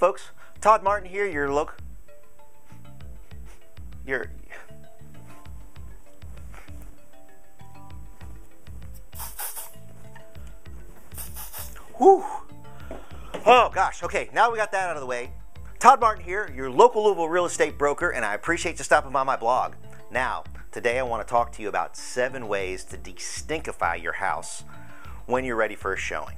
folks, Todd Martin here, your look. Your. Whew. Oh gosh, okay, now we got that out of the way. Todd Martin here, your local Louisville real estate broker, and I appreciate you stopping by my blog. Now, today I want to talk to you about seven ways to destinkify your house when you're ready for a showing.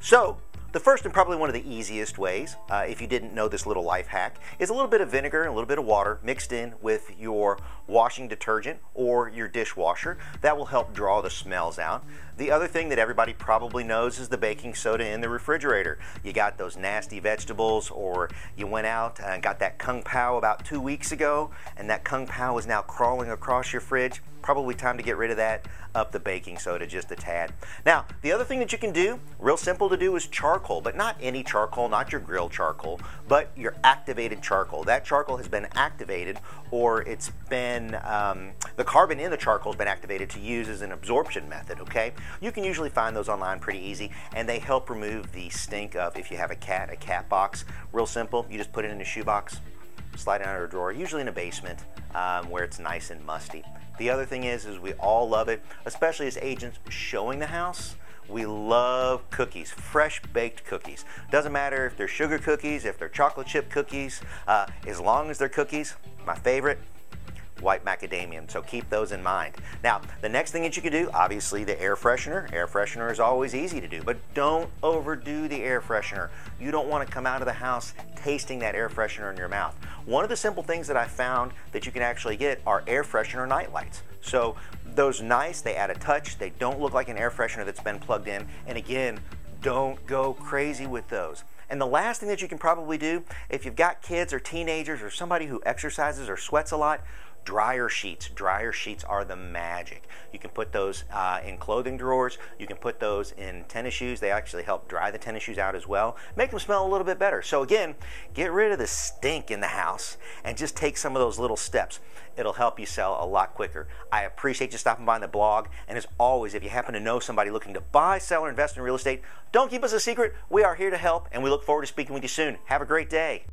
So, the first and probably one of the easiest ways, uh, if you didn't know this little life hack, is a little bit of vinegar and a little bit of water mixed in with your washing detergent or your dishwasher. That will help draw the smells out. The other thing that everybody probably knows is the baking soda in the refrigerator. You got those nasty vegetables, or you went out and got that kung pao about two weeks ago, and that kung pao is now crawling across your fridge probably time to get rid of that, up the baking soda just a tad. Now, the other thing that you can do, real simple to do, is charcoal, but not any charcoal, not your grill charcoal, but your activated charcoal. That charcoal has been activated, or it's been, um, the carbon in the charcoal has been activated to use as an absorption method, okay? You can usually find those online pretty easy, and they help remove the stink of if you have a cat, a cat box. Real simple, you just put it in a shoebox, slide it under a drawer, usually in a basement um, where it's nice and musty. The other thing is, is we all love it, especially as agents showing the house. We love cookies, fresh baked cookies. Doesn't matter if they're sugar cookies, if they're chocolate chip cookies, uh, as long as they're cookies. My favorite, white macadamia. So keep those in mind. Now, the next thing that you can do, obviously the air freshener. Air freshener is always easy to do, but don't overdo the air freshener. You don't want to come out of the house tasting that air freshener in your mouth. One of the simple things that I found that you can actually get are air freshener night lights. So those nice, they add a touch, they don't look like an air freshener that's been plugged in, and again, don't go crazy with those. And the last thing that you can probably do, if you've got kids or teenagers or somebody who exercises or sweats a lot, dryer sheets. Dryer sheets are the magic. You can put those uh, in clothing drawers. You can put those in tennis shoes. They actually help dry the tennis shoes out as well. Make them smell a little bit better. So again, get rid of the stink in the house and just take some of those little steps. It'll help you sell a lot quicker. I appreciate you stopping by the blog. And as always, if you happen to know somebody looking to buy, sell, or invest in real estate, don't keep us a secret. We are here to help, and we look forward to speaking with you soon. Have a great day.